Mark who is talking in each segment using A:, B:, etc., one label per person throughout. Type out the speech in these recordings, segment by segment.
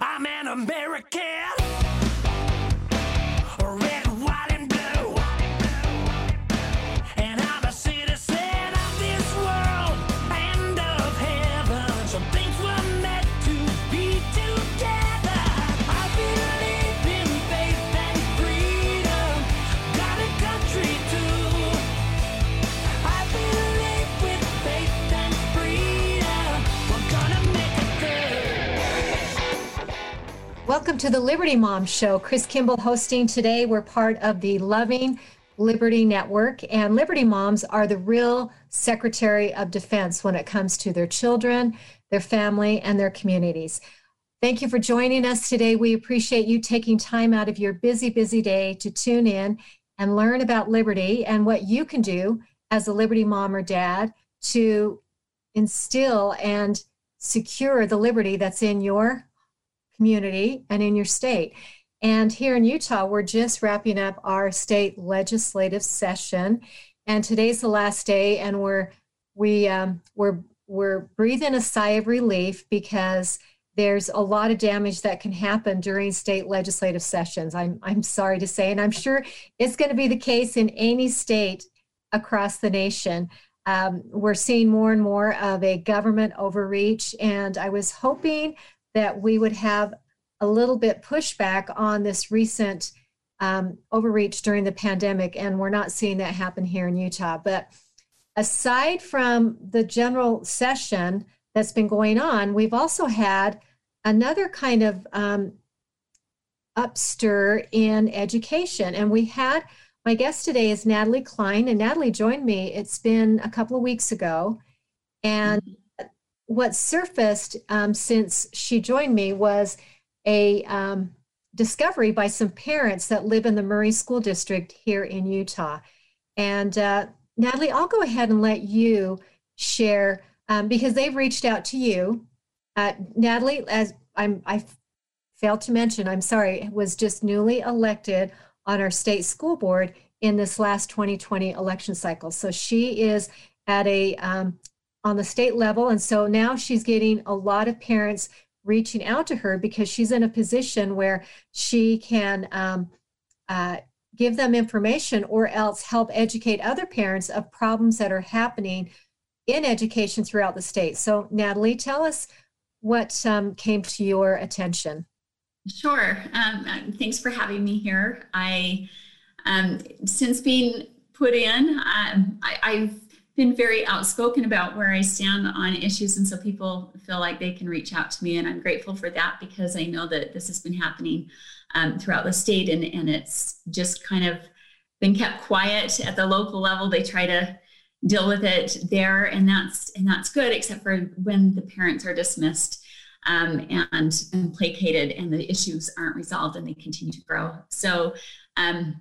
A: I'm an American.
B: Welcome to the Liberty Mom Show. Chris Kimball hosting today. We're part of the Loving Liberty Network, and Liberty Moms are the real Secretary of Defense when it comes to their children, their family, and their communities. Thank you for joining us today. We appreciate you taking time out of your busy, busy day to tune in and learn about Liberty and what you can do as a Liberty mom or dad to instill and secure the liberty that's in your community and in your state. And here in Utah, we're just wrapping up our state legislative session, and today's the last day, and we're we um, we're we're breathing a sigh of relief because there's a lot of damage that can happen during state legislative sessions. I'm I'm sorry to say, and I'm sure it's going to be the case in any state across the nation. Um, we're seeing more and more of a government overreach, and I was hoping that we would have a little bit pushback on this recent um, overreach during the pandemic, and we're not seeing that happen here in Utah. But aside from the general session that's been going on, we've also had another kind of um, upstir in education, and we had. My guest today is Natalie Cline, and Natalie joined me. It's been a couple of weeks ago, and what surfaced um, since she joined me was a um, discovery by some parents that live in the Murray School District here in Utah. And uh, Natalie, I'll go ahead and let you share um, because they've reached out to you. Uh, Natalie, as I'm, I failed to mention, I'm sorry, was just newly elected on our state school board in this last 2020 election cycle. So she is at a um, on the state level. And so now she's getting a lot of parents reaching out to her because she's in a position where she can um, uh, give them information or else help educate other parents of problems that are happening in education throughout the state. So, Natalie, tell us what um, came to your attention.
C: Sure. Um, thanks for having me here. I, um, since being put in, um, I, I've been very outspoken about where I stand on issues, and so people feel like they can reach out to me, and I'm grateful for that because I know that this has been happening um, throughout the state, and and it's just kind of been kept quiet at the local level. They try to deal with it there, and that's and that's good, except for when the parents are dismissed. Um, and, and placated, and the issues aren't resolved, and they continue to grow. So, um,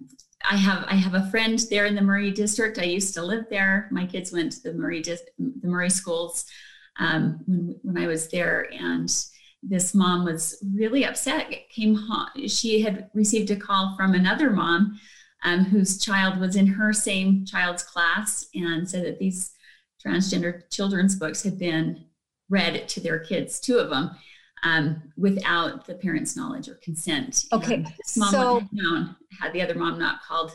C: I have I have a friend there in the Murray district. I used to live there. My kids went to the Murray the Murray schools um, when when I was there, and this mom was really upset. Came home. She had received a call from another mom um, whose child was in her same child's class, and said that these transgender children's books had been read to their kids, two of them, um, without the parents' knowledge or consent.
B: Okay,
C: mom
B: so-
C: had the other mom not called.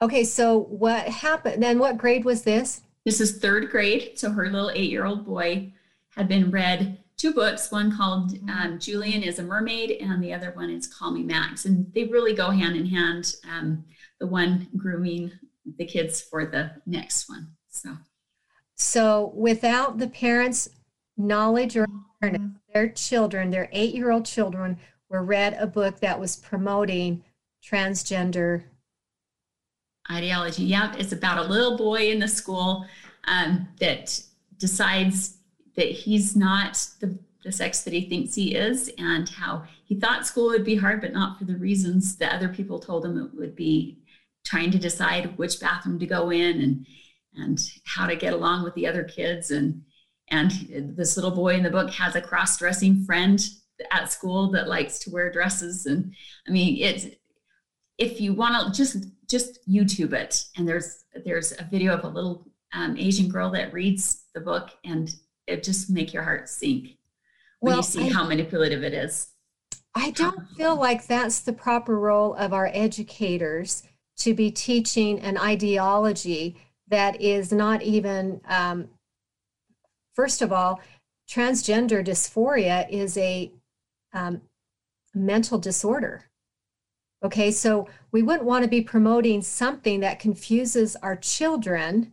B: Okay, so what happened? Then what grade was this?
C: This is third grade, so her little eight-year-old boy had been read two books. One called um, Julian is a Mermaid, and the other one is Call Me Max, and they really go hand in hand. Um, the one grooming the kids for the next one. So
B: So without the parents' knowledge or awareness, their children, their eight-year-old children, were read a book that was promoting transgender.
C: ideology. Yeah, it's about a little boy in the school um, that decides that he's not the, the sex that he thinks he is, and how he thought school would be hard, but not for the reasons that other people told him it would be. Trying to decide which bathroom to go in and and how to get along with the other kids and and this little boy in the book has a cross-dressing friend at school that likes to wear dresses. And i mean it's if you want to just just youtube it. And there's there's a video of a little um, asian girl that reads the book and it just make your heart sink when
B: Well,
C: you see
B: I-
C: how manipulative it is.
B: I don't feel like that's the proper role of our educators to be teaching an ideology that is not even, um, first of all, transgender dysphoria is a um, mental disorder. Okay, so we wouldn't want to be promoting something that confuses our children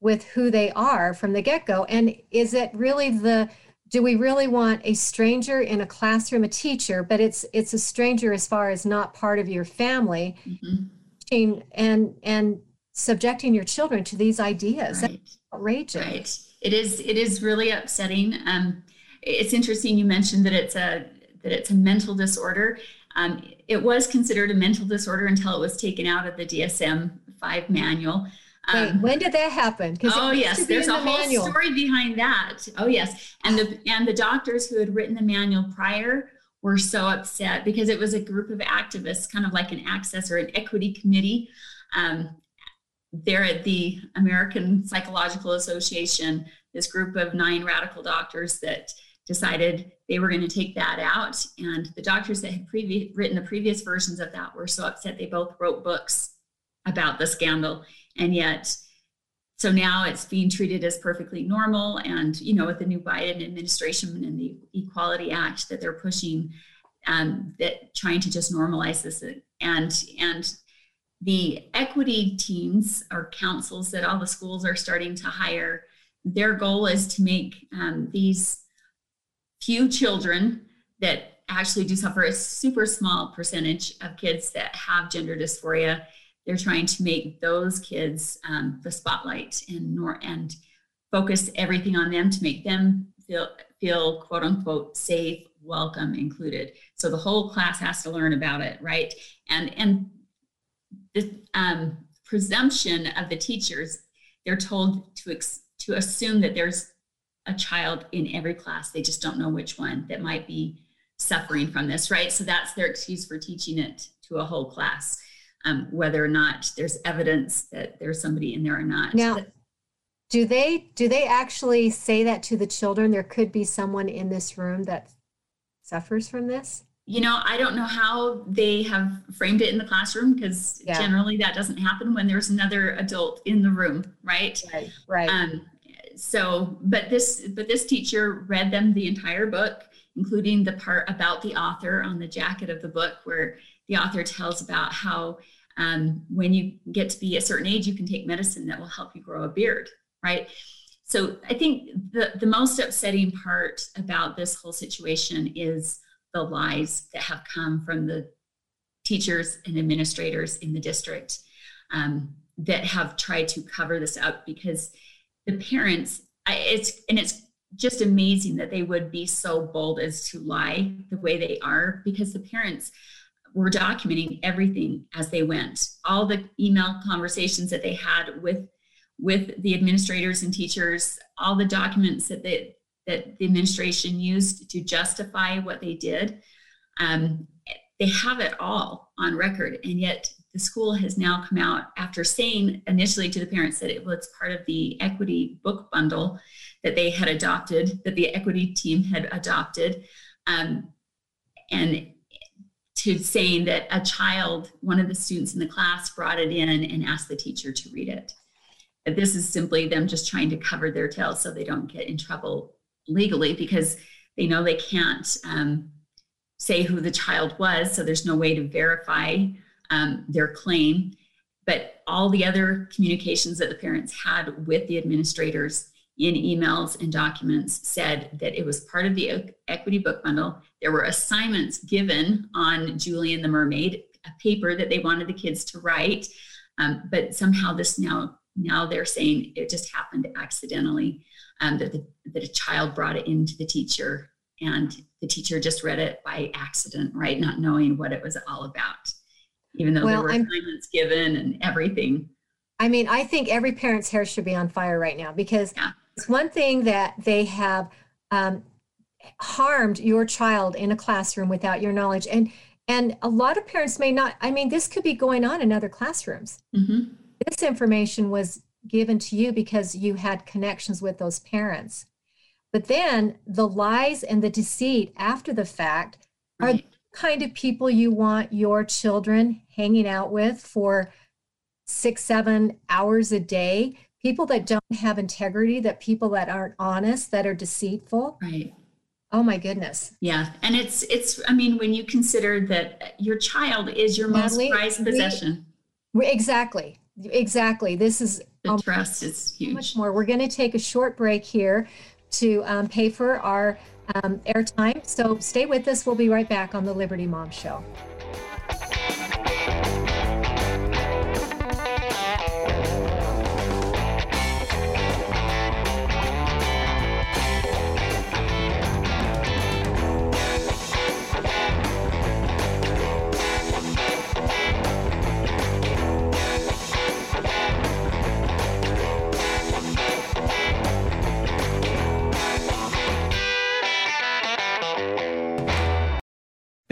B: with who they are from the get go. And is it really the do we really want a stranger in a classroom a teacher but it's it's a stranger as far as not part of your family mm-hmm. and and subjecting your children to these ideas right. That's outrageous
C: right it is it is really upsetting um it's interesting you mentioned that it's a that it's a mental disorder um, it was considered a mental disorder until it was taken out of the dsm-5 manual
B: Wait, um, when did that happen?
C: Oh yes, there's a the whole manual. story behind that. Oh yes, and the and the doctors who had written the manual prior were so upset because it was a group of activists, kind of like an access or an equity committee. Um, there at the American Psychological Association, this group of nine radical doctors that decided they were going to take that out. And the doctors that had previ- written the previous versions of that were so upset they both wrote books about the scandal and yet so now it's being treated as perfectly normal and you know with the new biden administration and the equality act that they're pushing um, that trying to just normalize this and and the equity teams or councils that all the schools are starting to hire their goal is to make um, these few children that actually do suffer a super small percentage of kids that have gender dysphoria they're trying to make those kids um, the spotlight and nor and focus everything on them to make them feel feel quote unquote safe welcome included. So the whole class has to learn about it right? And and the um, presumption of the teachers they're told to ex- to assume that there's a child in every class they just don't know which one that might be suffering from this right so that's their excuse for teaching it to a whole class um, whether or not there's evidence that there's somebody in there or not.
B: Now, do they do they actually say that to the children? There could be someone in this room that suffers from this.
C: You know, I don't know how they have framed it in the classroom because yeah. generally that doesn't happen when there's another adult in the room, right?
B: Right. Right. Um,
C: so, but this but this teacher read them the entire book, including the part about the author on the jacket of the book, where the author tells about how um, when you get to be a certain age, you can take medicine that will help you grow a beard, right? So I think the, the most upsetting part about this whole situation is the lies that have come from the teachers and administrators in the district um, that have tried to cover this up because the parents, I, it's and it's just amazing that they would be so bold as to lie the way they are because the parents were documenting everything as they went. All the email conversations that they had with with the administrators and teachers all the documents that they, that the administration used to justify what they did um, they have it all on record and yet the school has now come out after saying initially to the parents that it was part of the equity book bundle that they had adopted that the equity team had adopted um, and to saying that a child, one of the students in the class, brought it in and asked the teacher to read it. But this is simply them just trying to cover their tail so they don't get in trouble legally because they know they can't um, say who the child was, so there's no way to verify um, their claim. But all the other communications that the parents had with the administrators in emails and documents said that it was part of the equity book bundle. There were assignments given on Julian is a Mermaid, a paper that they wanted the kids to write. Um, but somehow this now now they're saying it just happened accidentally um, that the, that a child brought it into the teacher and the teacher just read it by accident, right? Not knowing what it was all about, even though well, there were I'm, assignments given and everything.
B: I mean, I think every parent's hair should be on fire right now because yeah. It's one thing that they have um, harmed your child in a classroom without your knowledge. And and a lot of parents may not, I mean, this could be going on in other classrooms. Mm-hmm. This information was given to you because you had connections with those parents. But then the lies and the deceit after the fact are the kind of people you want your children hanging out with for six, seven hours a day. People that don't have integrity, that people that aren't honest, that are deceitful.
C: Right.
B: Oh my goodness.
C: Yeah. And it's, it's, I mean, when you consider that your child is your
B: Natalie,
C: most prized possession,
B: We- Exactly. Exactly. This is
C: the
B: um,
C: trust is
B: so
C: huge.
B: much more. We're going to take a short break here to um, pay for our um, airtime. So stay with us. We'll be right back on the Liberty Mom Show.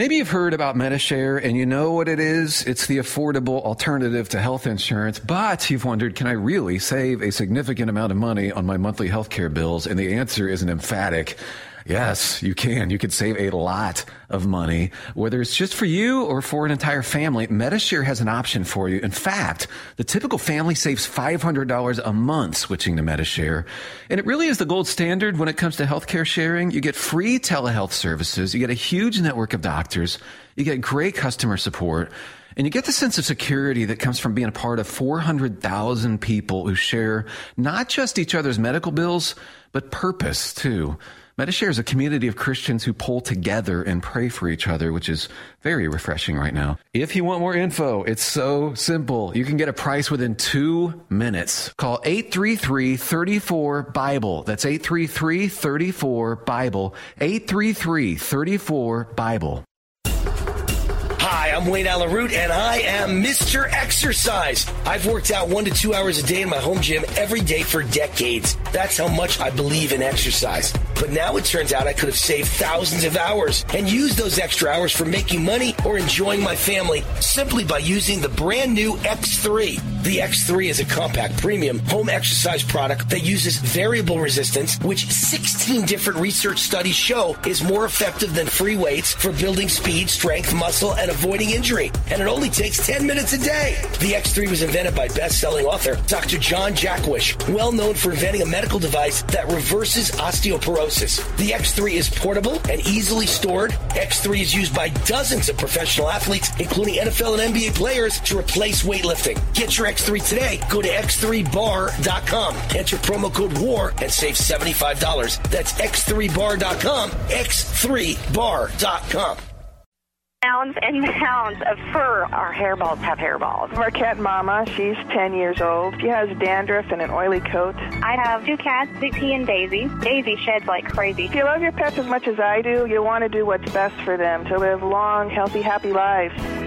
D: Maybe you've heard about MediShare and you know what it is. It's the affordable alternative to health insurance, but you've wondered, can I really save a significant amount of money on my monthly healthcare bills? And the answer is an emphatic Yes, you can. You could save a lot of money, whether it's just for you or for an entire family. MediShare has an option for you. In fact, the typical family saves $500 a month switching to MediShare. And it really is the gold standard when it comes to healthcare sharing. You get free telehealth services. You get a huge network of doctors. You get great customer support. And you get the sense of security that comes from being a part of 400,000 people who share not just each other's medical bills, but purpose too. MediShare is a community of Christians who pull together and pray for each other, which is very refreshing right now. If you want more info, it's so simple. You can get a price within two minutes. Call 833-34-BIBLE. That's 833-34-BIBLE. 833-34-BIBLE.
E: Hi, I'm Wayne Allyn Root, and I am Mr. Exercise. I've worked out one to two hours a day in my home gym every day for decades. That's how much I believe in exercise. But now it turns out I could have saved thousands of hours and used those extra hours for making money or enjoying my family simply by using the brand new X3. The X3 is a compact premium home exercise product that uses variable resistance, which 16 different research studies show is more effective than free weights for building speed, strength, muscle, and avoiding injury. And it only takes 10 minutes a day. The X3 was invented by best-selling author Dr. John Jaquish, well known for inventing a medical device that reverses osteoporosis. The X3 is portable and easily stored. X3 is used by dozens of professional athletes, including NFL and NBA players, to replace weightlifting. Get your X3 today. Go to x3bar.com. Enter promo code WAR and save $75. That's x3bar.com. x3bar.com.
F: Mounds and mounds of fur. Our hairballs have hairballs.
G: Marquette Mama, she's 10 years old. She has dandruff and an oily coat.
F: I have two cats, Dixie and Daisy. Daisy sheds like crazy.
G: If you love your pets as much as I do, you'll want to do what's best for them to live long, healthy, happy lives.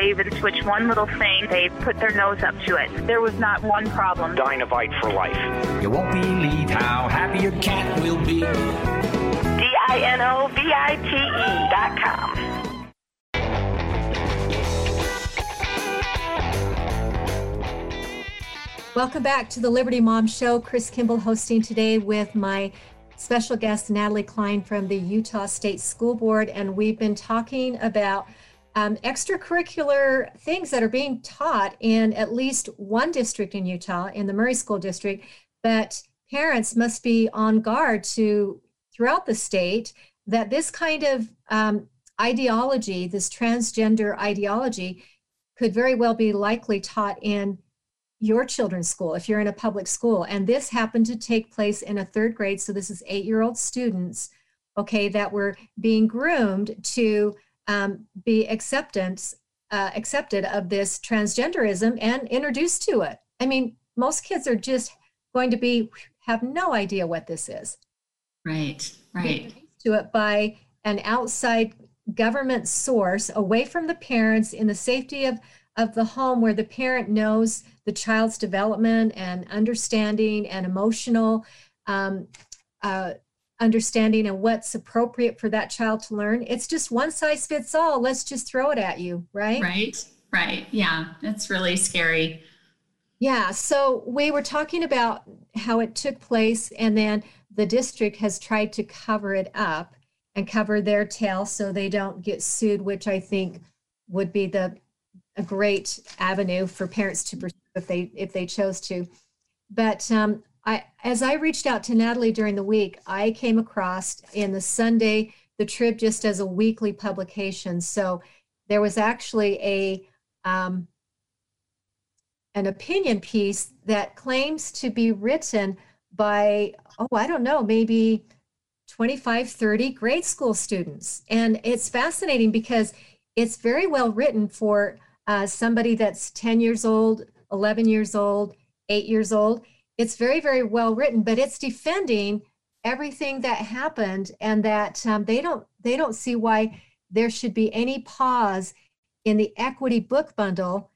H: even switch one little thing, they put their nose up to it. There was not one problem.
I: Dinovite for life.
A: You won't believe how happy your cat will be.
F: D-I-N-O-V-I-T-E dot com.
B: Welcome back to the Liberty Mom Show. Chris Kimball hosting today with my special guest, Natalie Cline from the Utah State School Board. And we've been talking about um, extracurricular things that are being taught in at least one district in Utah, in the Murray School District, that parents must be on guard to throughout the state that this kind of um, ideology, this transgender ideology, could very well be likely taught in your children's school if you're in a public school. And this happened to take place in a third grade. So this is eight year old students, okay, that were being groomed to um, be acceptance uh, accepted of this transgenderism and introduced to it. I mean, most kids are just going to be have no idea what this is.
C: Right, right.
B: To it by an outside government source away from the parents in the safety of, of the home where the parent knows the child's development and understanding and emotional um, uh, understanding and what's appropriate for that child to learn. It's just one size fits all. Let's just throw it at you, right?
C: Right, right. Yeah, that's really scary.
B: Yeah, so we were talking about how it took place, and then the district has tried to cover it up and cover their tail so they don't get sued, which I think would be the a great avenue for parents to pursue if they if they chose to. But um, I, as I reached out to Natalie during the week, I came across in the Sunday the Trib just as a weekly publication. So there was actually a um, an opinion piece that claims to be written by oh I don't know maybe 25 30 grade school students and it's fascinating because it's very well written for uh, somebody that's 10 years old 11 years old 8 years old it's very very well written but it's defending everything that happened and that um, they don't they don't see why there should be any pause in the equity book bundle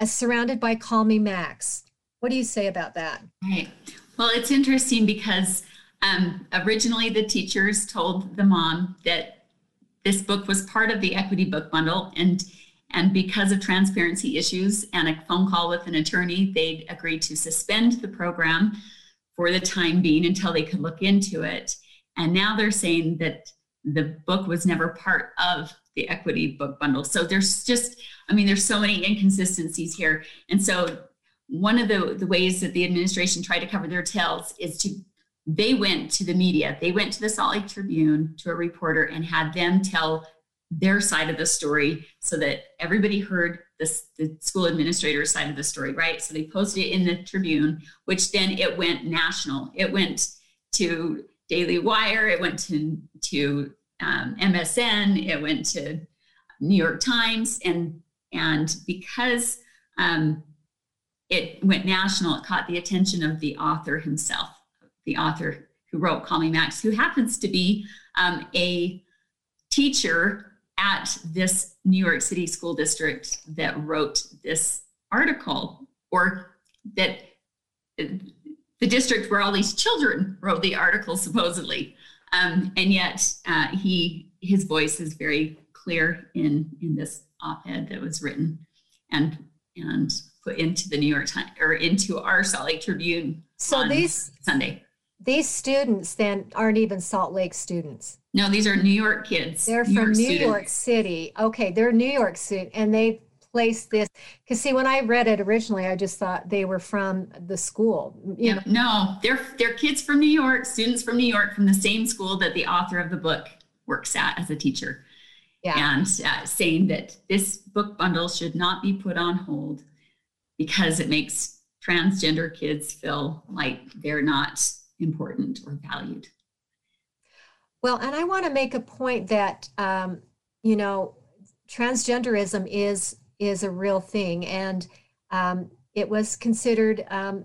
B: as surrounded by call me max. What do you say about that?
C: Right. Well it's interesting because um, originally the teachers told the mom that this book was part of the equity book bundle and and because of transparency issues and a phone call with an attorney, they agreed to suspend the program for the time being until they could look into it. And now they're saying that the book was never part of the equity book bundle. So there's just, I mean, there's so many inconsistencies here. And so one of the, the ways that the administration tried to cover their tails is to they went to the media. They went to the Salt Lake Tribune to a reporter and had them tell their side of the story so that everybody heard this, the school administrator's side of the story, right? So they posted it in the Tribune, which then it went national. It went to Daily Wire, it went to, to um, MSN, it went to New York Times, and and because um, it went national, it caught the attention of the author himself, the author who wrote Call Me Max, who happens to be um, a teacher at this New York City school district that wrote this article or that the district where all these children wrote the article supposedly. Um, and yet uh, he his voice is very clear in in this op-ed that was written and and put into the New York Times or into our Salt Lake Tribune
B: so these
C: Sunday.
B: these students then aren't even Salt Lake students
C: no, these are New York kids.
B: They're
C: New
B: from
C: York
B: New
C: students.
B: York City. Okay, they're New York City, and they placed this because see, when I read it originally, I just thought they were from the school. You know,
C: Yeah, no, they're they're kids from New York, students from New York, from the same school that the author of the book works at as a teacher,
B: yeah.
C: and uh, saying that this book bundle should not be put on hold because it makes transgender kids feel like they're not important or valued.
B: Well, and I want to make a point that um, you know, transgenderism is is a real thing, and um, it was considered um,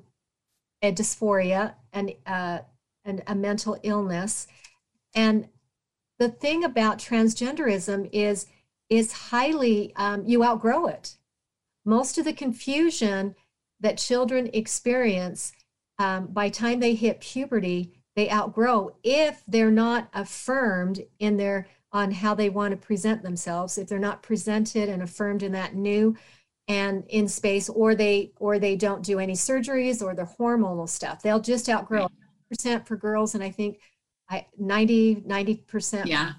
B: a dysphoria and uh, and a mental illness. And the thing about transgenderism is is highly um, you outgrow it. Most of the confusion that children experience um, by time they hit puberty they outgrow if they're not affirmed in their on how they want to present themselves if they're not presented and affirmed in that new and in space or they or they don't do any surgeries or the hormonal stuff. They'll just outgrow percent for girls and i think i 90 90 percent
C: Yeah,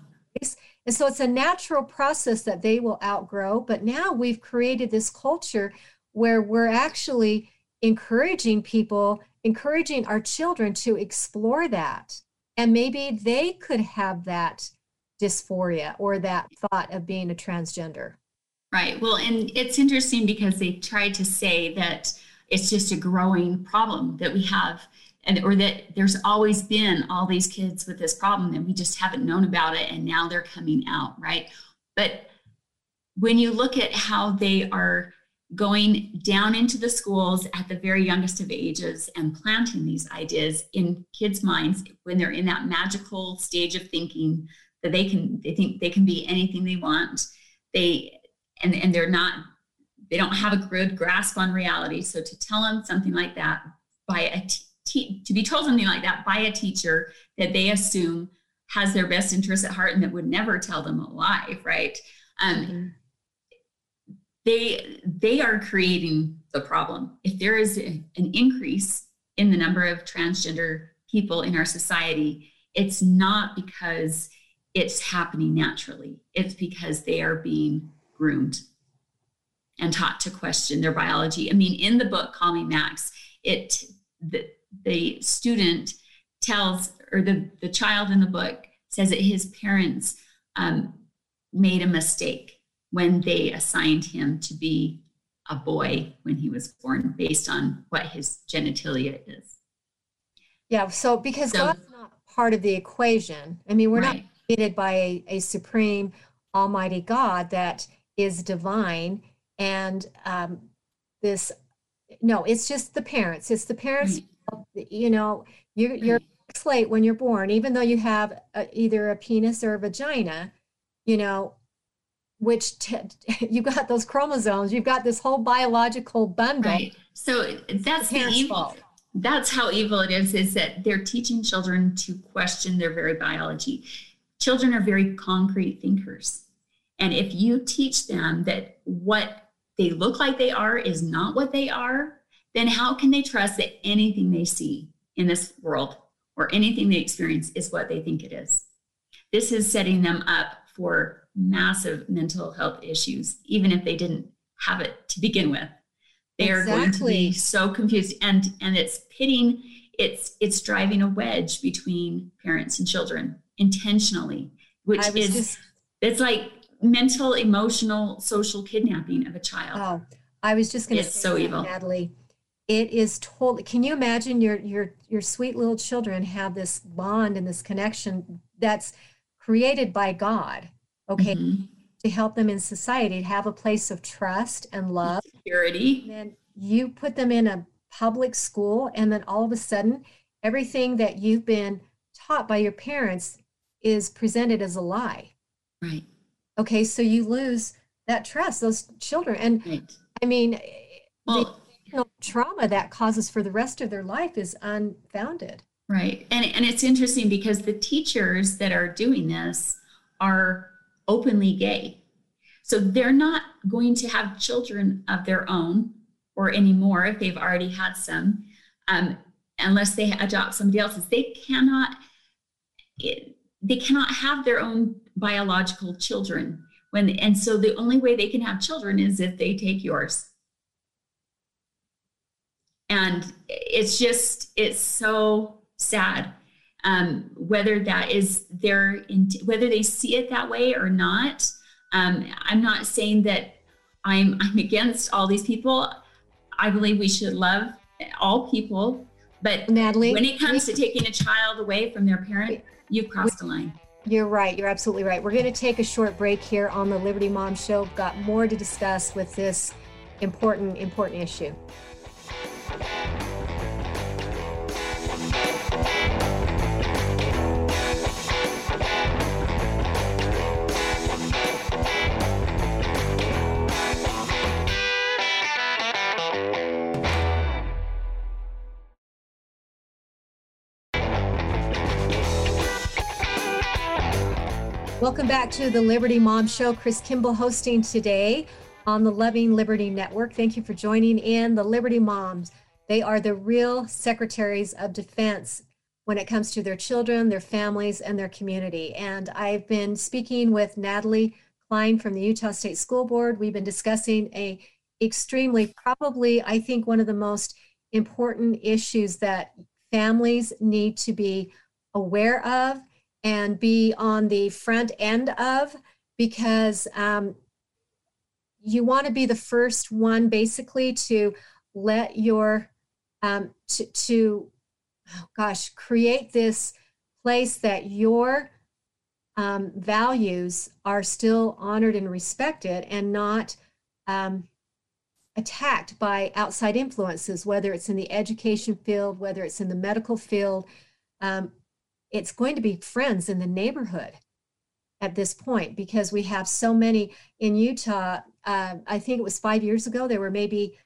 B: and so it's a natural process that they will outgrow. But now we've created this culture where we're actually encouraging people, encouraging our children to explore that. And maybe they could have that dysphoria or that thought of being a transgender.
C: Right. Well, and it's interesting because they tried to say that it's just a growing problem that we have, and or that there's always been all these kids with this problem and we just haven't known about it, and now they're coming out, right? But when you look at how they are going down into the schools at the very youngest of ages and planting these ideas in kids' minds when they're in that magical stage of thinking that they can they think they can be anything they want. They and and they're not they don't have a good grasp on reality. So to tell them something like that by a te- to be told something like that by a teacher that they assume has their best interests at heart and that would never tell them a lie right? Um,
B: Mm-hmm.
C: They they are creating the problem. If there is a- an increase in the number of transgender people in our society it's not because it's happening naturally. It's because they are being groomed and taught to question their biology. I mean in the book call me max it the, the student tells or the, the child in the book says that his parents um, made a mistake when they assigned him to be a boy when he was born based on what his genitalia is
B: Yeah. So because
C: So-
B: God's not part of the equation. I mean, we're not
C: Right.
B: created by a, a supreme almighty God that is divine and um, this no, it's just the parents. It's the parents, you know, you're you're slate when you're born, even though you have a, either a penis or a vagina, you know, which t- you've got those chromosomes, you've got this whole biological bundle.
C: right so that's the evil
B: fault.
C: that's how evil it is is that they're teaching children to question their very biology children are very concrete thinkers and if you teach them that what they look like they are is not what they are then how can they trust that anything they see in this world or anything they experience is what they think it is this is setting them up for massive mental health issues even if they didn't have it to begin with they are going to be so confused and and it's pitting it's it's driving a wedge between parents and children intentionally which is
B: just
C: it's like mental emotional social kidnapping of a child
B: Oh, I was just going to
C: It's
B: say
C: so evil.
B: Natalie. It is totally. Can you imagine your your your sweet little children have this bond and this connection that's created by God? Okay,
C: Mhm.
B: to help them in society to have a place of trust and love.
C: purity
B: And then you put them in a public school, and then all of a sudden, everything that you've been taught by your parents is presented as a lie.
C: right
B: Okay, so you lose that trust, those children, and
C: right
B: I mean,
C: well
B: emotional trauma that causes for the rest of their life is unfounded.
C: Right. And, and it's interesting because the teachers that are doing this are openly gay. So they're not going to have children of their own or anymore if they've already had some, um, unless they adopt somebody else's. They cannot. It, they cannot have their own biological children when and so the only way they can have children is if they take yours and it's just it's so sad um, whether that is their int- whether they see it that way or not um, i'm not saying that i'm i'm against all these people i believe we should love all people but
B: Natalie,
C: when it comes to taking a child away from their parent you've crossed a line
B: you're right. You're absolutely right. We're going to take a short break here on the Liberty Mom Show. We've got more to discuss with this important, important issue. Welcome back to the Liberty Mom Show. Chris Kimball hosting today on the Loving Liberty Network. Thank you for joining in. The Liberty Moms, they are the real secretaries of defense when it comes to their children, their families, and their community. And I've been speaking with Natalie Cline from the Utah State School Board. We've been discussing a extremely, probably, I think, one of the most important issues that families need to be aware of and be on the front end of because um, you want to be the first one basically to let your um, to, to oh gosh create this place that your um, values are still honored and respected and not um, attacked by outside influences whether it's in the education field whether it's in the medical field um, it's going to be friends in the neighborhood at this point because we have so many in Utah. Uh, I think it was five years ago, there were maybe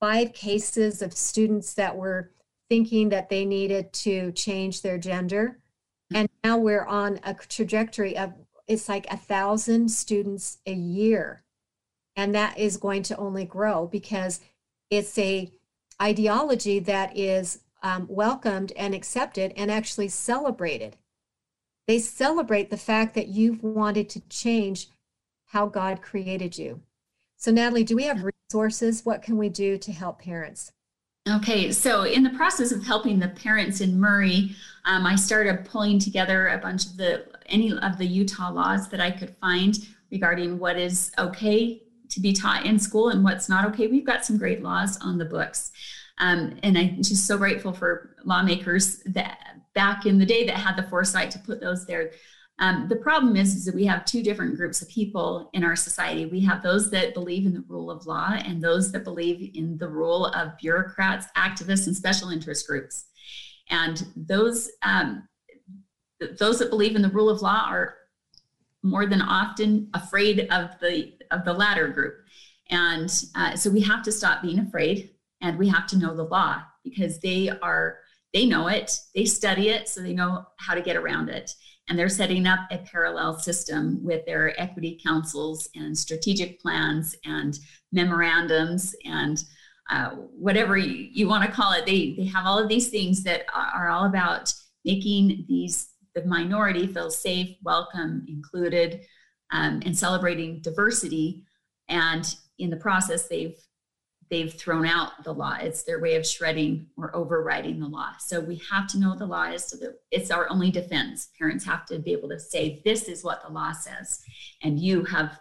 B: five cases of students that were thinking that they needed to change their gender. And now we're on a trajectory of it's like a thousand students a year. And that is going to only grow because it's a ideology that is um, welcomed and accepted and actually celebrated. They celebrate the fact that you've wanted to change how God created you. So, Natalie, do we have resources? What can we do to help parents?
C: Okay, so in the process of helping the parents in Murray, um, I started pulling together a bunch of the any of the Utah laws that I could find regarding what is okay to be taught in school and what's not okay. We've got some great laws on the books. Um, and I'm just so grateful for lawmakers that back in the day that had the foresight to put those there. Um, the problem is, is that we have two different groups of people in our society. We have those that believe in the rule of law and those that believe in the rule of bureaucrats, activists, and special interest groups. And those um, those that believe in the rule of law are more than often afraid of the of the latter group. And uh, so we have to stop being afraid and we have to know the law because they are they know it, they study it, so they know how to get around it and they're setting up a parallel system with their equity councils and strategic plans and memorandums and uh, whatever you, you want to call it. They, they have all of these things that are all about making these the minority feel safe, welcome, included, um, and celebrating diversity. And in the process, they've they've thrown out the law. It's their way of shredding or overriding the law. So we have to know the law is so that it's our only defense. Parents have to be able to say, this is what the law says, and you have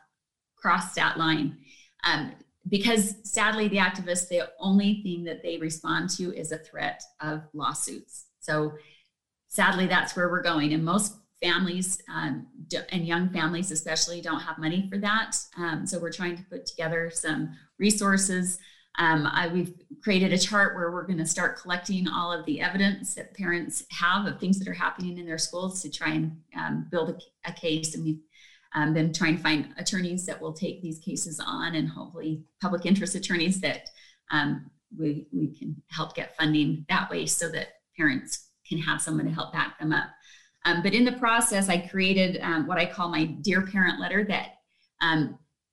C: crossed that line. Um, because sadly, the activists, the only thing that they respond to is a threat of lawsuits. So sadly, that's where we're going. And most families um, and young families especially don't have money for that um, so we're trying to put together some resources um, I, we've created a chart where we're going to start collecting all of the evidence that parents have of things that are happening in their schools to try and um, build a, a, case. And we've um, been trying to find attorneys that will take these cases on and hopefully public interest attorneys that um, we, we can help get funding that way so that parents can have someone to help back them up. Um, but in the process, I created um, what I call my Dear Parent letter that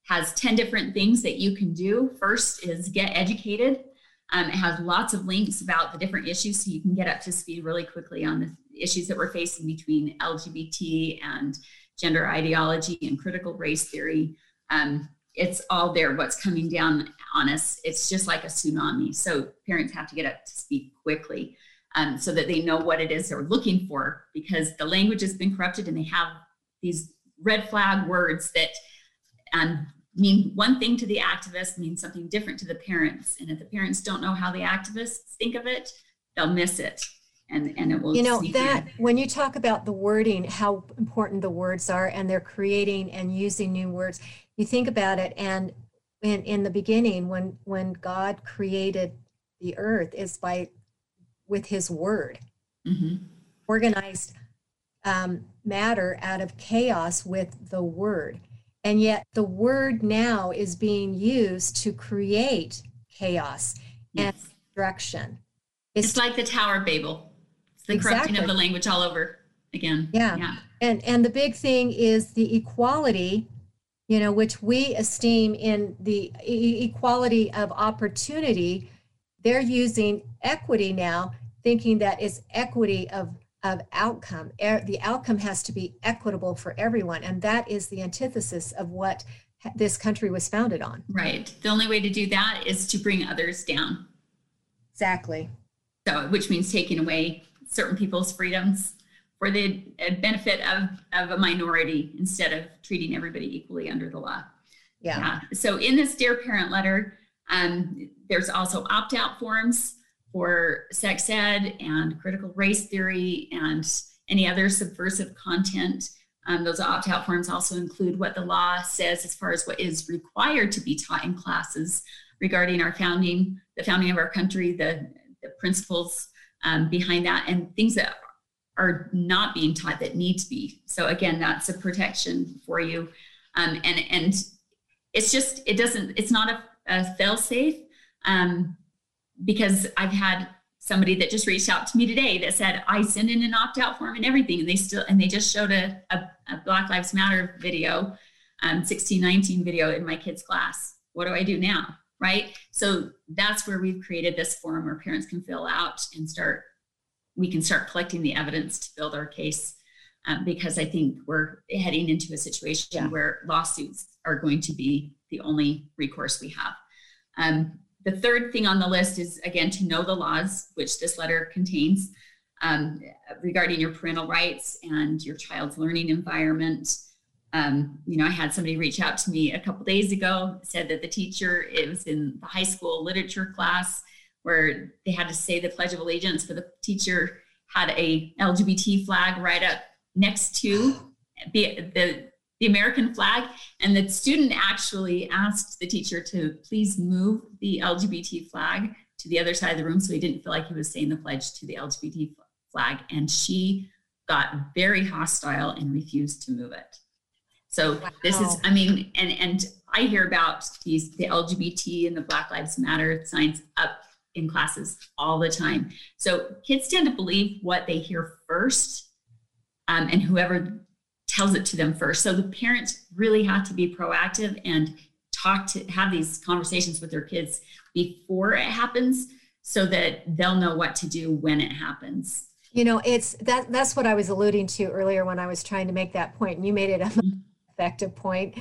C: has 10 different things that you can do. First is get educated. Um, it has lots of links about the different issues so you can get up to speed really quickly on the issues that we're facing between LGBT and gender ideology and critical race theory. Um, it's all there, what's coming down on us. It's just like a tsunami. So parents have to get up to speed quickly um, so that they know what it is they're looking for because the language has been corrupted and they have these red flag words that um, mean one thing to the activists means something different to the parents. And if the parents don't know how the activists think of it, they'll miss it. And, and it will
B: you know that in. when you talk about the wording how important the words are and they're creating and using new words you think about it and in, in the beginning when when god created the earth is by with his word mm-hmm. organized um, matter out of chaos with the word and yet the word now is being used to create chaos yes. and destruction.
C: It's, it's, like the Tower of Babel. It's the exactly. corrupting of the language all over again.
B: Yeah. yeah. And and the big thing is the equality, you know, which we esteem in the e- equality of opportunity. They're using equity now, thinking that is equity of of outcome. The outcome has to be equitable for everyone. And that is the antithesis of what this country was founded on.
C: Right. The only way to do that is to bring others down.
B: Exactly.
C: So, which means taking away certain people's freedoms for the uh, benefit of, of a minority instead of treating everybody equally under the law.
B: Yeah. yeah.
C: So, in this Dear Parent letter, um, there's also opt out forms for sex ed and critical race theory and any other subversive content. Um, those opt out forms also include what the law says as far as what is required to be taught in classes regarding our founding, the founding of our country, the, the principles um, behind that, and things that are not being taught that need to be. So again, that's a protection for you. Um, and and it's just it doesn't it's not a, a fail safe um, because I've had somebody that just reached out to me today that said I sent in an opt out form and everything, and they still and they just showed a, a, a Black Lives Matter video, um, 1619 video in my kids' class. What do I do now? Right. So that's where we've created this form where parents can fill out and start. We can start collecting the evidence to build our case um, because I think we're heading into a situation
B: Yeah.
C: where lawsuits are going to be the only recourse we have. Um, the third thing on the list is again to know the laws, which this letter contains um, regarding your parental rights and your child's learning environment. Um, you know, I had somebody reach out to me a couple days ago, said that the teacher, it was in the high school literature class where they had to say the Pledge of Allegiance, but the teacher had a LGBT flag right up next to the, the, American flag. And the student actually asked the teacher to please move the LGBT flag to the other side of the room so he didn't feel like he was saying the pledge to the LGBT flag. And she got very hostile and refused to move it. So this is, I mean, and and I hear about these the LGBT and the Black Lives Matter signs up in classes all the time. So kids tend to believe what they hear first, um, and whoever tells it to them first. So the parents really have to be proactive and talk to have these conversations with their kids before it happens, so that they'll know what to do when it happens.
B: You know, it's that that's what I was alluding to earlier when I was trying to make that point, and you made it a mm-hmm. effective point.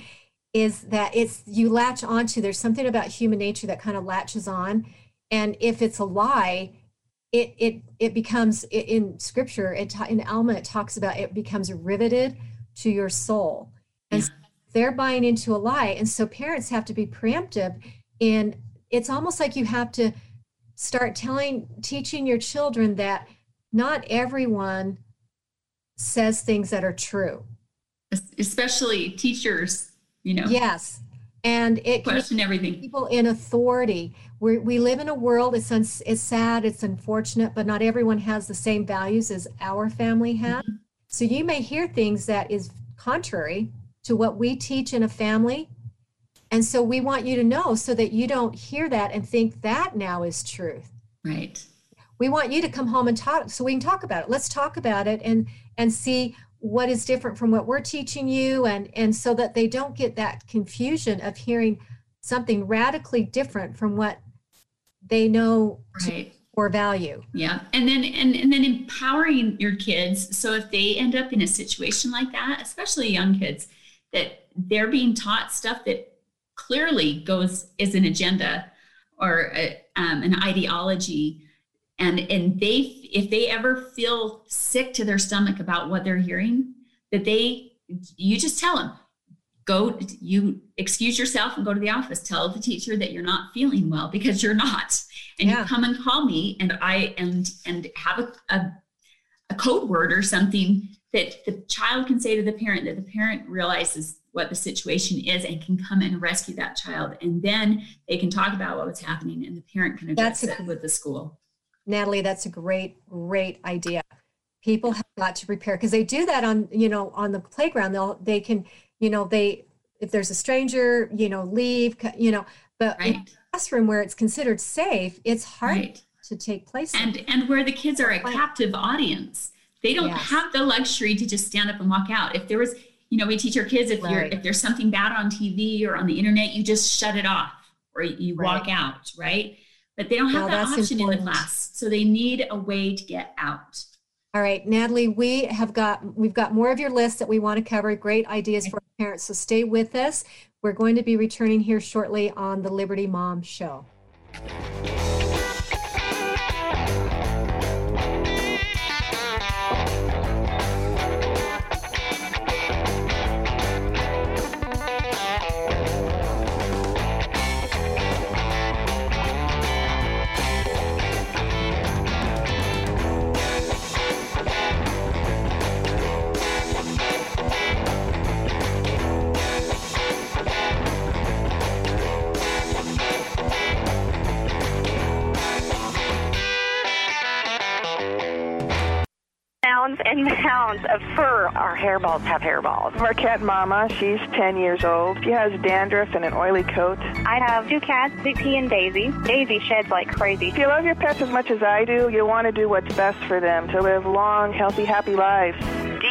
B: Is that it's you latch onto there's something about human nature that kind of latches on, and if it's a lie, it it it becomes in scripture it in Alma it talks about it becomes riveted to your soul, and
C: Yeah.
B: so they're buying into a lie, and so parents have to be preemptive. And it's almost like you have to start telling teaching your children that not everyone says things that are true.
C: Especially teachers, you know,
B: Yes. And it
C: question everything.
B: people in authority. we we live in a world, it's, uns it's sad, it's unfortunate, but not everyone has the same values as our family has. Mm-hmm. So you may hear things that is contrary to what we teach in a family. And so we want you to know so that you don't hear that and think that now is truth.
C: Right.
B: we want you to come home and talk so we can talk about it let's talk about it and and see what is different from what we're teaching you and and so that they don't get that confusion of hearing something radically different from what they know
C: Right.
B: Or value
C: Yeah. And then and, and then empowering your kids. So if they end up in a situation like that, especially young kids, that they're being taught stuff that clearly goes is an agenda or a, um, an ideology. And and they if they ever feel sick to their stomach about what they're hearing, that they you just tell them go you excuse yourself and go to the office tell the teacher that you're not feeling well because you're not and
B: Yeah.
C: you come and call me and i and and have a, a a code word or something that the child can say to the parent that the parent realizes what the situation is and can come and rescue that child. And then they can talk about what was happening and the parent can address
B: That's a-
C: it with the school.
B: Natalie that's a great great idea. People have got to prepare because they do that on you know on the playground. They'll they can you know they if there's a stranger you know leave you know but
C: right
B: classroom where it's considered safe it's hard
C: right
B: to take place
C: and and where the kids are a
B: Right.
C: captive audience they don't
B: Yes.
C: have the luxury to just stand up and walk out if there was you know we teach our kids if you're if there's something bad on tv or on the internet you just shut it off or you walk out right but they don't have
B: Well,
C: that option in the class so they need a way to get out
B: All right, Natalie, we have got, we've got more of your list that we want to cover. Great ideas for parents. So stay with us. We're going to be returning here shortly on the Liberty Mom Show.
F: Mounds of fur. Our hairballs have hairballs.
G: Our cat Mama, she's 10 years old. She has dandruff and an oily coat.
I: I have two cats, Vicky and Daisy. Daisy sheds like crazy.
G: If you love your pets as much as I do, you'll want to do what's best for them to live long, healthy, happy lives.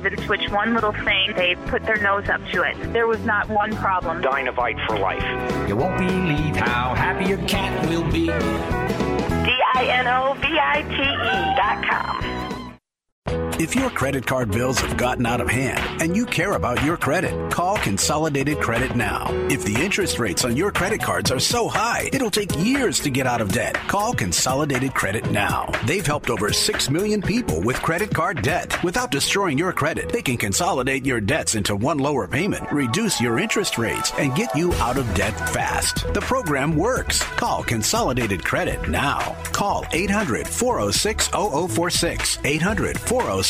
H: even switch one little thing, they put their nose up to it. There was not one problem.
J: Dinovite for life.
A: You won't believe how happy your cat will be.
F: D-I-N-O-V-I-T-E dot com.
K: If your credit card bills have gotten out of hand and you care about your credit, call Consolidated Credit now. If the interest rates on your credit cards are so high, it'll take years to get out of debt. Call Consolidated Credit now. They've helped over 6 million people with credit card debt. Without destroying your credit, they can consolidate your debts into one lower payment, reduce your interest rates, and get you out of debt fast. The program works. Call Consolidated Credit now. Call 800 406 0046. 800 406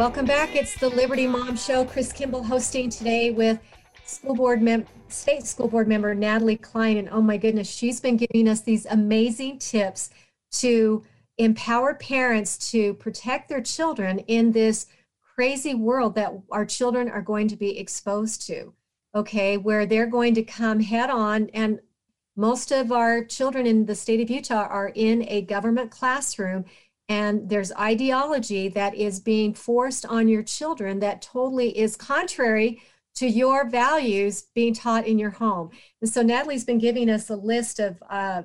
B: Welcome back. It's the Liberty Mom Show. Chris Kimball hosting today with school board mem- state school board member Natalie Cline. And oh my goodness, she's been giving us these amazing tips to empower parents to protect their children in this crazy world that our children are going to be exposed to. Okay, where they're going to come head on and most of our children in the state of Utah are in a government classroom and there's ideology that is being forced on your children that totally is contrary to your values being taught in your home. And so Natalie's been giving us a list of, uh,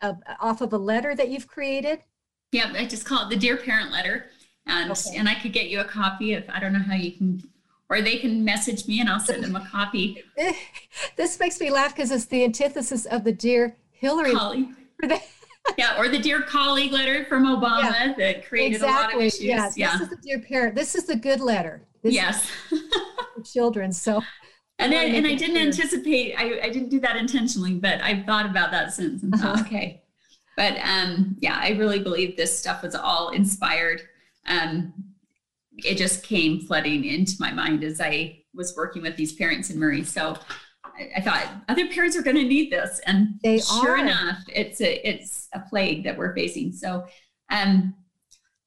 B: of off of a letter that you've created.
C: Yeah, I just call it the Dear Parent Letter. And, okay. and I could get you a copy if I don't know how you can, or they can message me and I'll send them a copy.
B: this makes me laugh because it's the antithesis of the Dear Hillary.
C: Yeah, or the dear colleague letter from Obama yeah, that created
B: exactly.
C: a lot of issues.
B: Yes,
C: yeah,
B: this is the dear parent. This is the good letter. This
C: yes,
B: children. So,
C: and then, and I didn't clear. anticipate. I, I didn't do that intentionally, but I've thought about that since. And thought, uh-huh. okay, but um, yeah, I really believe this stuff was all inspired. Um, it just came flooding into my mind as I was working with these parents in Murray. So I thought other parents are going to need this, and
B: they
C: sure
B: are.
C: enough, it's a it's a plague that we're facing. So, um,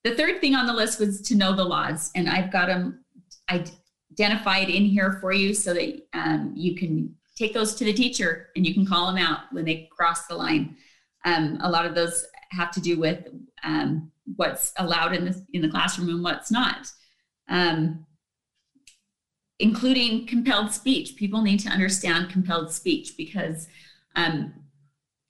C: the third thing on the list was to know the laws, and I've got them identified in here for you so that um, you can take those to the teacher and you can call them out when they cross the line. Um, a lot of those have to do with um, what's allowed in the in the classroom and what's not. Um, including compelled speech. People need to understand compelled speech because um,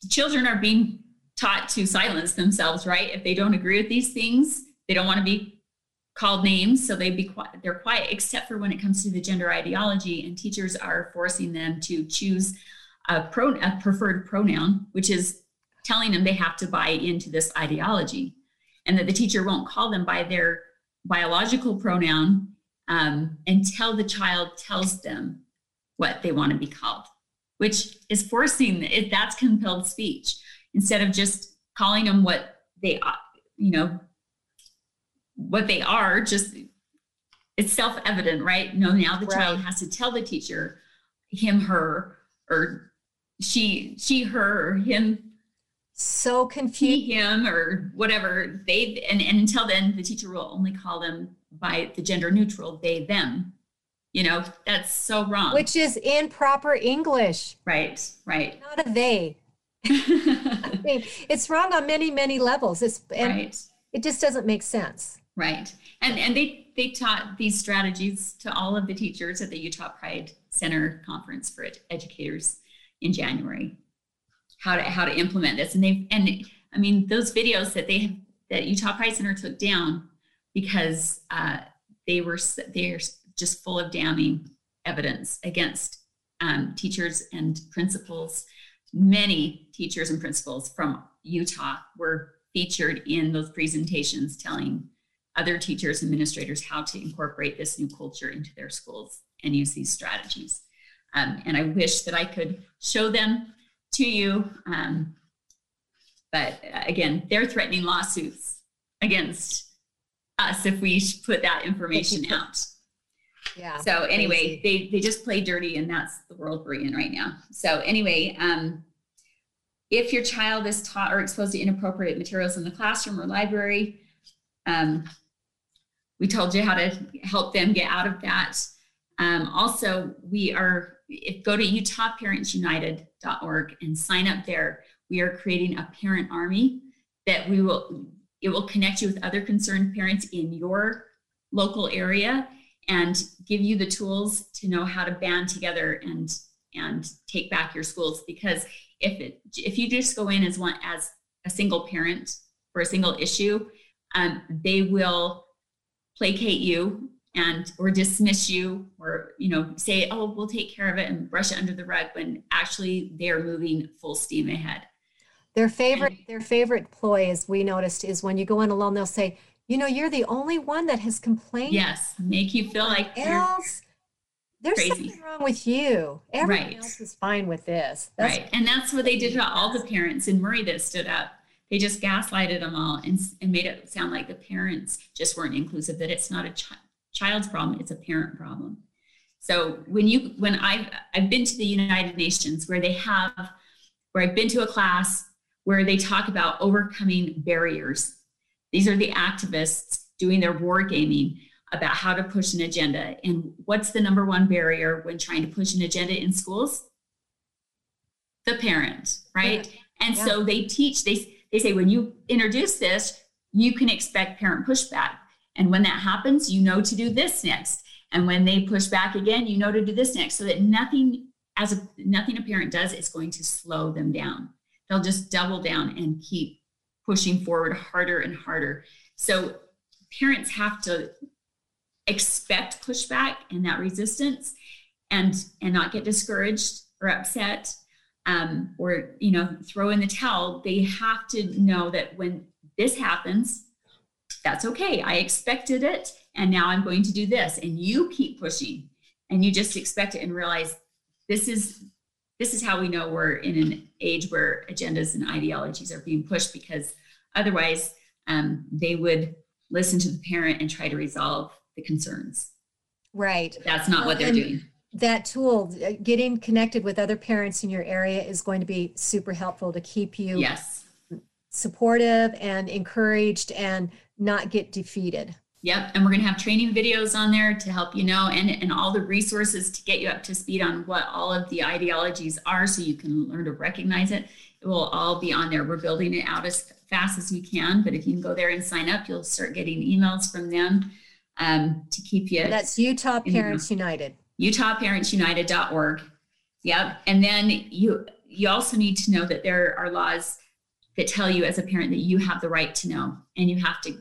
C: children are being taught to silence themselves, right? If they don't agree with these things, they don't want to be called names, so they be quiet, they're quiet, except for when it comes to the gender ideology, and teachers are forcing them to choose a, pro, a preferred pronoun, which is telling them they have to buy into this ideology, and that the teacher won't call them by their biological pronoun um, until the child tells them what they want to be called, which is forcing it. That's compelled speech instead of just calling them what they, are, you know, what they are. Just it's self-evident, right? No, now the
B: Right.
C: child has to tell the teacher, him, her, or she, she, her, or him,
B: So confused.
C: him, or whatever. They and, and until then, the teacher will only call them by the gender neutral they, them. You know, that's so wrong.
B: Which is improper English,
C: right, right,
B: not a they. I mean, it's wrong on many, many levels. It's and
C: right.
B: it just doesn't make sense.
C: Right. And and they they taught these strategies to all of the teachers at the Utah Pride Center conference for ed- educators in January. How to how to implement this. And they've and I mean those videos that they have that Utah Pride Center took down because uh, they were they're just full of damning evidence against um, teachers and principals. Many teachers and principals from Utah were featured in those presentations telling other teachers, administrators how to incorporate this new culture into their schools and use these strategies. Um, and I wish that I could show them to you. Um, but uh, again, they're threatening lawsuits against us if we put that information out.
B: Yeah.
C: So anyway, they they just play dirty, and that's the world we're in right now. So anyway, um, if your child is taught or exposed to inappropriate materials in the classroom or library, um, we told you how to help them get out of that. Um, also, we are if go to utahparentsunited.org and sign up there. We are creating a parent army that we will it will connect you with other concerned parents in your local area and give you the tools to know how to band together and and take back your schools because if it if you just go in as one as a single parent for a single issue um, they will placate you and or dismiss you or you know say oh we'll take care of it and brush it under the rug when actually they're moving full steam ahead
B: Their favorite, their favorite ploy, as we noticed, is when you go in alone, they'll say, "You know, you're the only one that has complained."
C: yes make you feel like
B: Else, there's
C: crazy.
B: something wrong with you. Everyone
C: Right.
B: else is fine with this. That's
C: right. And that's what they did to all the parents in Murray that stood up. They just gaslighted them all and, and made it sound like the parents just weren't inclusive, that it's not a chi- child's problem, it's a parent problem. So when you, when I've, I've been to the United Nations where they have, where I've been to a class where they talk about overcoming barriers. These are the activists doing their war gaming about how to push an agenda. And what's the number one barrier when trying to push an agenda in schools? the parent, right? And so they teach, they, they say, when you introduce this, you can expect parent pushback. And when that happens, you know to do this next. And when they push back again, you know to do this next. So that nothing, as a, nothing a parent does is going to slow them down. They'll just double down and keep pushing forward harder and harder. So parents have to expect pushback and that resistance and and not get discouraged or upset um, or you know throw in the towel they have to know that when this happens that's okay. I expected it and now i'm going to do this. And you keep pushing. And you just expect it and realize this is this is how we know we're in an age where agendas and ideologies are being pushed because otherwise um, they would listen to the parent and try to resolve the concerns.
B: Right.
C: that's not what they're doing.
B: That tool, uh, getting connected with other parents in your area, is going to be super helpful to keep you
C: yes.
B: supportive and encouraged and not get defeated.
C: Yep, and we're going to have training videos on there to help you know, and and all the resources to get you up to speed on what all of the ideologies are, so you can learn to recognize it. It will all be on there. We're building it out as fast as we can, but if you can go there and sign up, you'll start getting emails from them um, to keep you.
B: That's Utah
C: in the know.
B: Parents United.
C: UtahParentsUnited.org. Yep, and then you you also need to know that there are laws that tell you as a parent that you have the right to know and you have to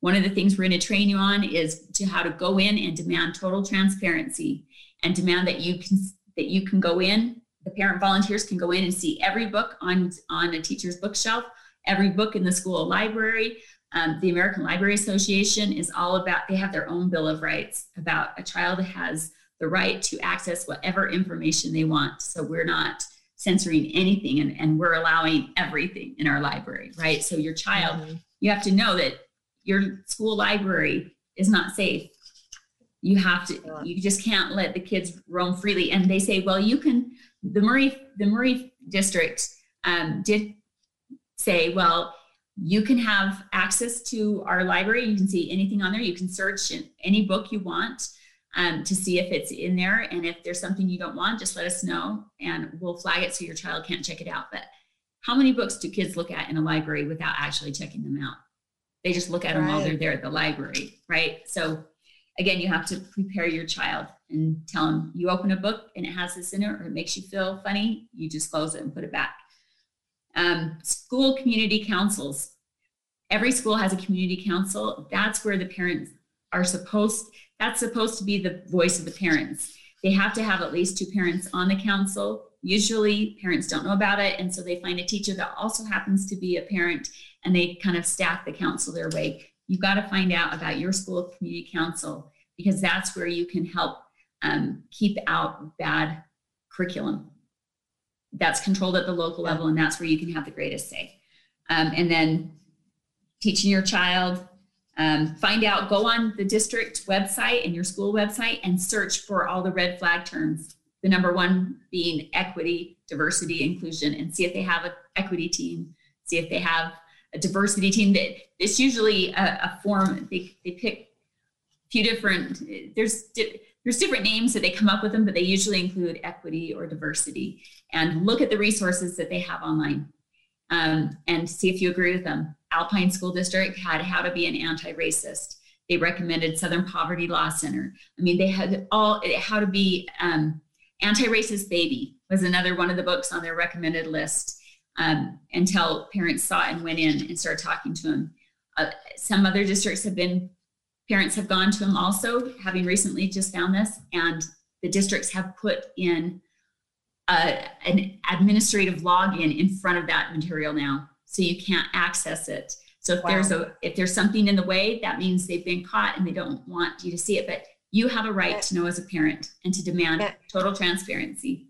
C: one of the things we're going to train you on is to how to go in and demand total transparency and demand that you can that you can go in the parent volunteers can go in and see every book on on a teacher's bookshelf every book in the school library. Um, the american library association is all about they have their own bill of rights about a child has the right to access whatever information they want. So we're not censoring anything and, and we're allowing everything in our library right? So your child mm-hmm. you have to know that your school library is not safe you have to you just can't let the kids roam freely and they say well you can the murray the murray district um, did say well you can have access to our library you can see anything on there you can search any book you want um, to see if it's in there. And if there's something you don't want, just let us know and we'll flag it so your child can't check it out. But how many books do kids look at in a library without actually checking them out? They just look at them while they're there at the library, right? So again, you have to prepare your child and tell them you open a book and it has this in it or it makes you feel funny, you just close it and put it back. Um, school community councils. Every school has a community council. That's where the parents are supposed that's supposed to be the voice of the parents. They have to have at least two parents on the council. Usually, parents don't know about it. And so they find a teacher that also happens to be a parent and they kind of staff the council their way. You've got to find out about your school community council because that's where you can help um, keep out bad curriculum. That's controlled at the local level, and that's where you can have the greatest say. Um, and then teaching your child um, find out, go on the district website and your school website and search for all the red flag terms. The number one being equity, diversity, inclusion, and see if they have an equity team, see if they have a diversity team. That it's usually a, a form. They, they pick a few different. There's there's different names that they come up with them, but they usually include equity or diversity. And look at the resources that they have online, um, and see if you agree with them. Alpine School District had How to Be an Anti-Racist. They recommended Southern Poverty Law Center. I mean, they had all How to Be um, Anti-Racist Baby was another one of the books on their recommended list um, until parents saw it and went in and started talking to them. Uh, some other districts have been, parents have gone to them also, having recently just found this, and the districts have put in uh, an administrative login in front of that material now so you can't access it. So if wow. there's a if there's something in the way, that means they've been caught and they don't want you to see it. But you have a right to know as a parent and to demand total transparency.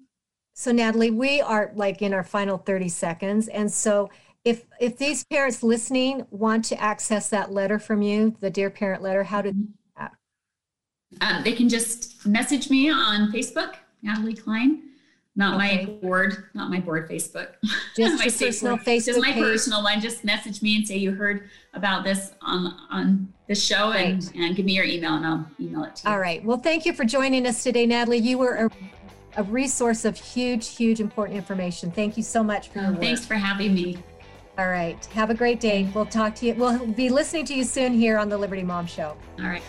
B: So Natalie, we are like in our final 30 seconds. And so if if these parents listening want to access that letter from you, the Dear Parent letter, how do
C: that? Um, they can just message me on Facebook, Natalie Cline, not okay. my board, not my board Facebook.
B: Just my personal Facebook.
C: Just my
B: page.
C: personal one. Just message me and say you heard about this on on the show right. and, and give me your email and I'll email it to you.
B: All right. Well, thank you for joining us today, Natalie. You were a, a resource of huge, huge important information. Thank you so much for your work.
C: Thanks for having me.
B: All right. Have a great day. We'll talk to you. We'll be listening to you soon here on the Liberty Mom Show.
C: All right.